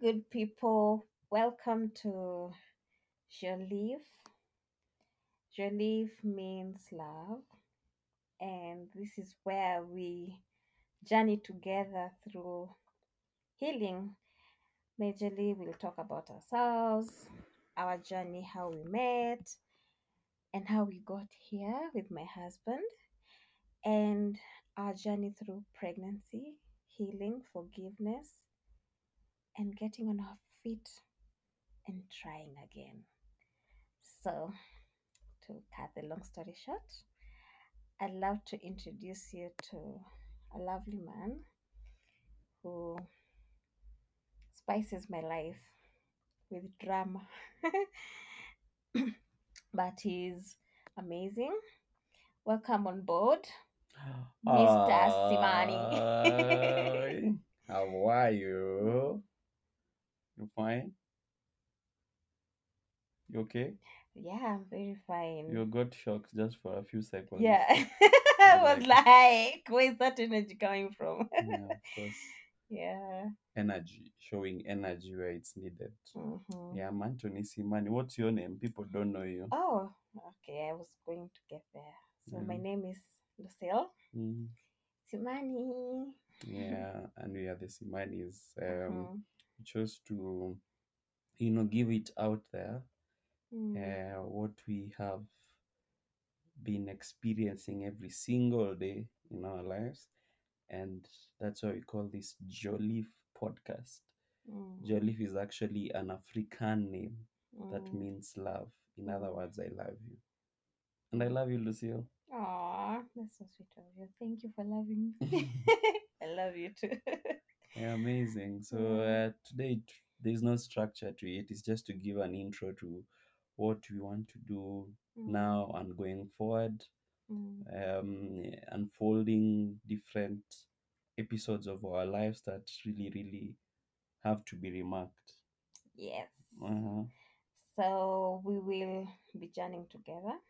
good people. Welcome to Juo Lief. Jolif means love, and this is where we journey together through healing. Majorly, we'll talk about ourselves, our journey, how we met, and how we got here with my husband, and our journey through pregnancy, healing, forgiveness, and getting on our feet and trying again. So, to cut the long story short, I'd love to introduce you to a lovely man who spices my life with drama. but he's amazing. Welcome on board, Mr. Simani. How are you? You fine? You okay? yeah, I'm very fine. You got shocked just for a few seconds. Yeah. I You're was like- like, where's that energy coming from? Yeah, of course. yeah. Energy, showing energy where it's needed. Mhm. Yeah, I'm Anthony Simani. What's your name? People don't know you. Oh, okay. I was going to get there. So my Mhm. name is Lucille Mhm. Simani. Yeah, and we are the Simanis. Um, Mhm. Chose to, you know, give it out there. Mm. uh, what we have been experiencing every single day in our lives. And that's why we call this Juo Lief podcast. Mm. Juo Lief is actually an African name that Mm. means love. In other words, I love you. And I love you, Lucille. Aw, that's so sweet of you. Thank you for loving me. I love you too. Yeah, amazing. So Mm. uh, today there's no structure to it. It's just to give an intro to what we want to do now and going forward. Mm. um, unfolding different episodes of our lives that really, really have to be remarked. Yes. Uh-huh. So we will be journeying together.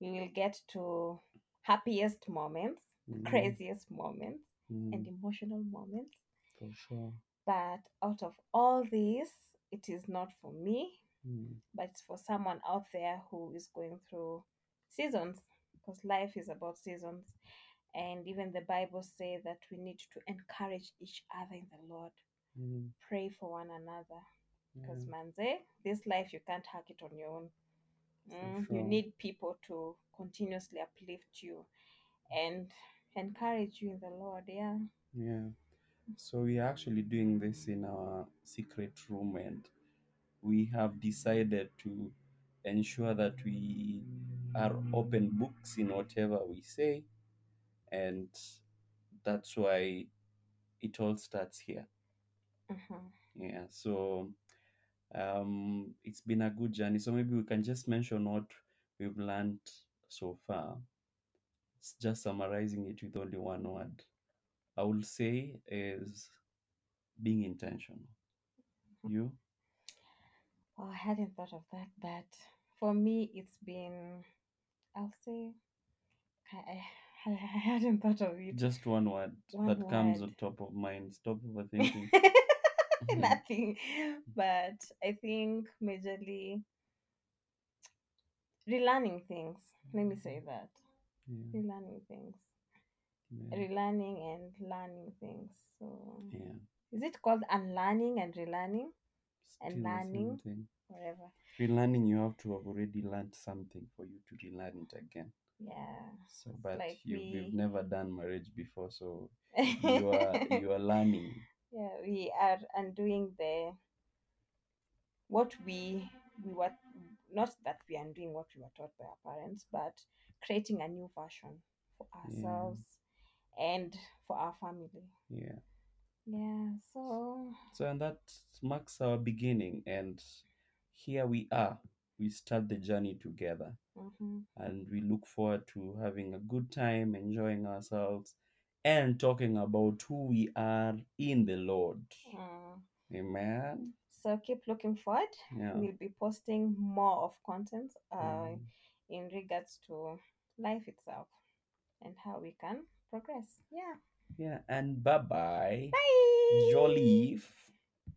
We will get to happiest moments, Mhm. craziest moments, Mhm. and emotional moments. For sure. But out of all these, it is not for me, Mm. but it's for someone out there who is going through seasons because life is about seasons. And even the Bible says that we need to encourage each other in the Lord, Mm. pray for one another. Because, Yeah. manze, this life you can't hack it on your own. Mm, You need people to continuously uplift you and encourage you in the Lord. Yeah. Yeah. So we are actually doing this in our secret room and we have decided to ensure that we are open books in whatever we say and that's why it all starts here. Mhm. Yeah, so um, it's been a good journey. So maybe we can just mention what we've learned so far. Just summarizing it with only one word. I would say is being intentional. Mm-hmm. You? Well, I hadn't thought of that, but for me, it's been, I'll say, I, I, I hadn't thought of it. Just one word One that comes on top of mind. Stop overthinking. Nothing. But I think majorly relearning things. Let me say mm-hmm. that. Yeah, Relearning things. yeah, Relearning and learning things. So um, yeah. is it called unlearning and relearning? And Still same learning. Whatever. Relearning, you have to have already learned something for you to relearn it again. Yeah. So, but like you, we- you've never done marriage before, so you are you are learning. yeah, we are undoing the what we we were not that we are doing what we were taught by our parents, but creating a new version for Yeah. ourselves and for our family. Yeah. Yeah. So So and that marks our beginning, and here we are. We start the journey together, mhm. and we look forward to having a good time, enjoying ourselves, and talking about who we are in the Lord. Mm. Amen. So keep looking forward. Yeah. We'll be posting more of content uh, Mm. in regards to life itself and how we can progress. Yeah. Yeah. And bye bye. Bye. Jolly.